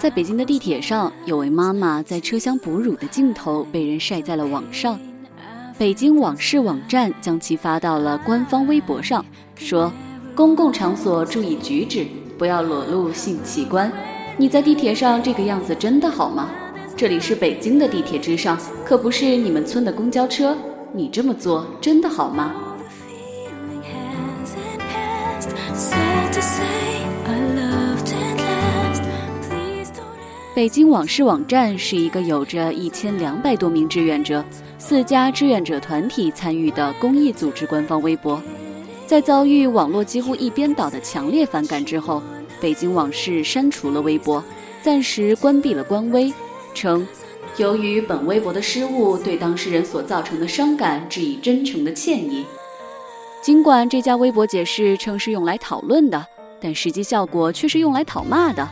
在北京的地铁上，有位妈妈在车厢哺乳的镜头被人晒在了网上。北京往事网站将其发到了官方微博上，说：“公共场所注意举止，不要裸露性器官。你在地铁上这个样子真的好吗？这里是北京的地铁之上，可不是你们村的公交车。你这么做真的好吗？”北京往事网站是一个有着一千两百多名志愿者、四家志愿者团体参与的公益组织官方微博。在遭遇网络几乎一边倒的强烈反感之后，北京往事删除了微博，暂时关闭了官微，称由于本微博的失误，对当事人所造成的伤感致以真诚的歉意。尽管这家微博解释称是用来讨论的，但实际效果却是用来讨骂的。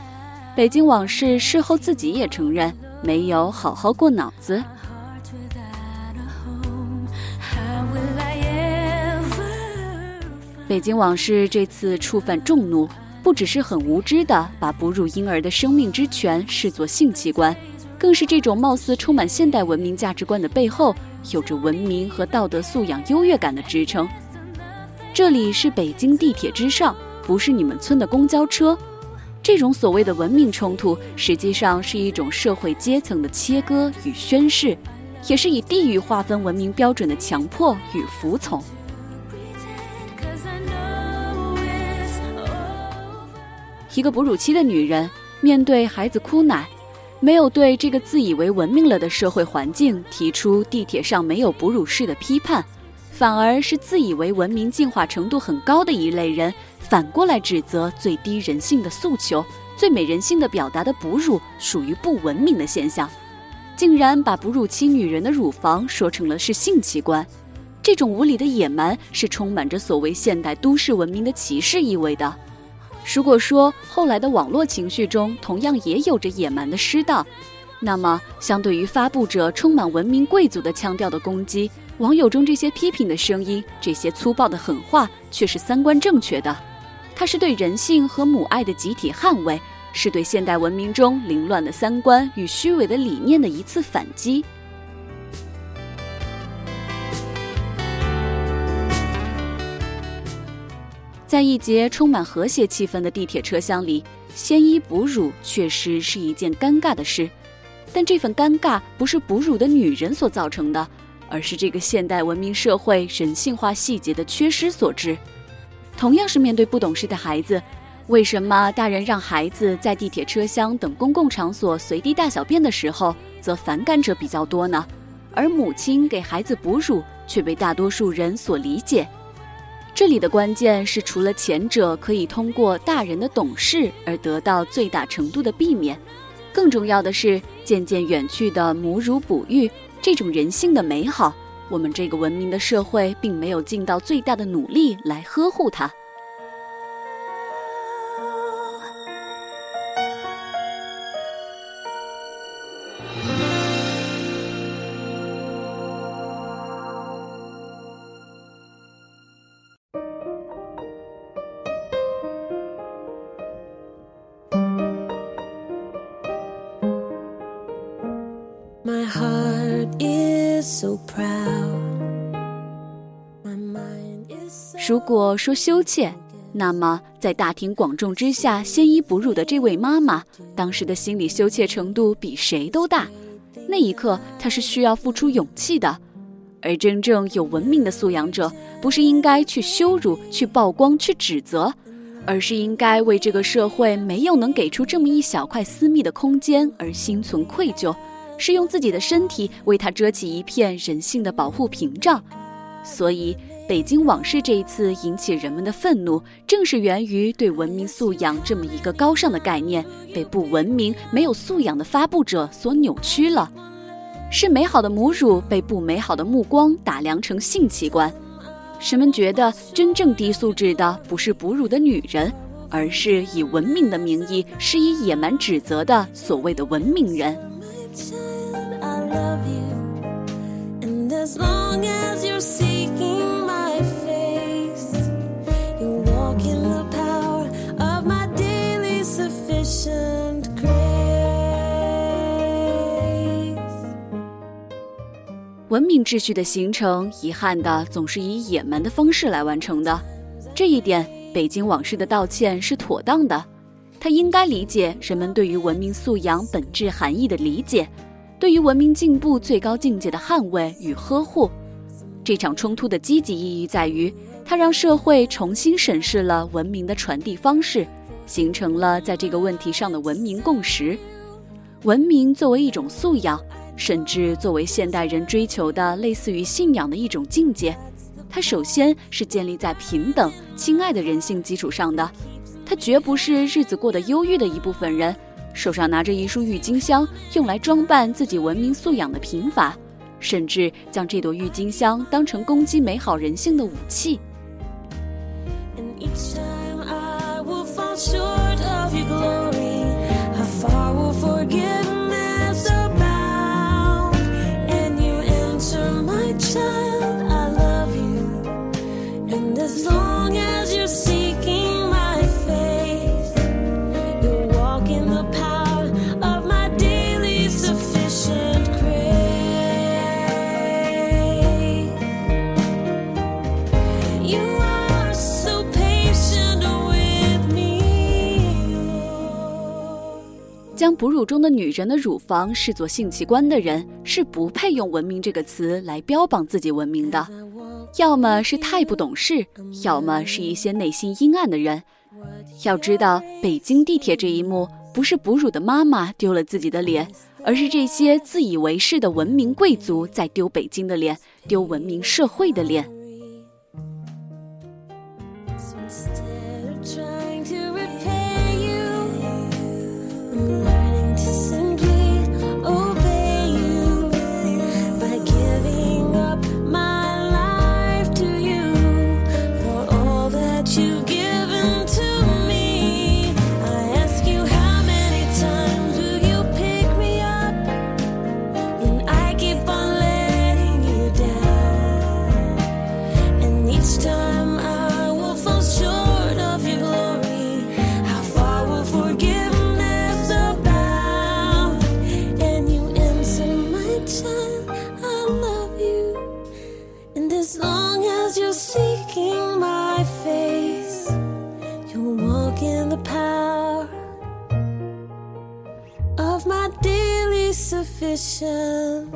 北京往事事后自己也承认没有好好过脑子。北京往事这次触犯众怒，不只是很无知的把哺乳婴儿的生命之权视作性器官，更是这种貌似充满现代文明价值观的背后，有着文明和道德素养优越感的支撑。这里是北京地铁之上，不是你们村的公交车。这种所谓的文明冲突，实际上是一种社会阶层的切割与宣誓，也是以地域划分文明标准的强迫与服从。一个哺乳期的女人面对孩子哭奶，没有对这个自以为文明了的社会环境提出地铁上没有哺乳室的批判，反而是自以为文明进化程度很高的一类人。反过来指责最低人性的诉求、最美人性的表达的哺乳属于不文明的现象，竟然把哺乳期女人的乳房说成了是性器官，这种无理的野蛮是充满着所谓现代都市文明的歧视意味的。如果说后来的网络情绪中同样也有着野蛮的失当，那么相对于发布者充满文明贵族的腔调的攻击，网友中这些批评的声音、这些粗暴的狠话却是三观正确的。它是对人性和母爱的集体捍卫，是对现代文明中凌乱的三观与虚伪的理念的一次反击。在一节充满和谐气氛的地铁车厢里，鲜衣哺乳确实是一件尴尬的事，但这份尴尬不是哺乳的女人所造成的，而是这个现代文明社会人性化细节的缺失所致。同样是面对不懂事的孩子，为什么大人让孩子在地铁车厢等公共场所随地大小便的时候，则反感者比较多呢？而母亲给孩子哺乳却被大多数人所理解。这里的关键是，除了前者可以通过大人的懂事而得到最大程度的避免，更重要的是渐渐远去的母乳哺育这种人性的美好。我们这个文明的社会并没有尽到最大的努力来呵护它。My heart. 如果说羞怯，那么在大庭广众之下鲜衣哺乳的这位妈妈，当时的心理羞怯程度比谁都大。那一刻，她是需要付出勇气的。而真正有文明的素养者，不是应该去羞辱、去曝光、去指责，而是应该为这个社会没有能给出这么一小块私密的空间而心存愧疚，是用自己的身体为他遮起一片人性的保护屏障。所以。北京往事这一次引起人们的愤怒，正是源于对文明素养这么一个高尚的概念被不文明、没有素养的发布者所扭曲了。是美好的母乳被不美好的目光打量成性器官。人们觉得真正低素质的不是哺乳的女人，而是以文明的名义，是以野蛮指责的所谓的文明人。文明秩序的形成，遗憾的总是以野蛮的方式来完成的，这一点。北京往事的道歉是妥当的。他应该理解人们对于文明素养本质含义的理解，对于文明进步最高境界的捍卫与呵护。这场冲突的积极意义在于，它让社会重新审视了文明的传递方式，形成了在这个问题上的文明共识。文明作为一种素养，甚至作为现代人追求的类似于信仰的一种境界，它首先是建立在平等、亲爱的人性基础上的。他绝不是日子过得忧郁的一部分人，手上拿着一束郁金香，用来装扮自己文明素养的贫乏，甚至将这朵郁金香当成攻击美好人性的武器。将哺乳中的女人的乳房视作性器官的人，是不配用“文明”这个词来标榜自己文明的。要么是太不懂事，要么是一些内心阴暗的人。要知道，北京地铁这一幕，不是哺乳的妈妈丢了自己的脸，而是这些自以为是的文明贵族在丢北京的脸，丢文明社会的脸。sufficient.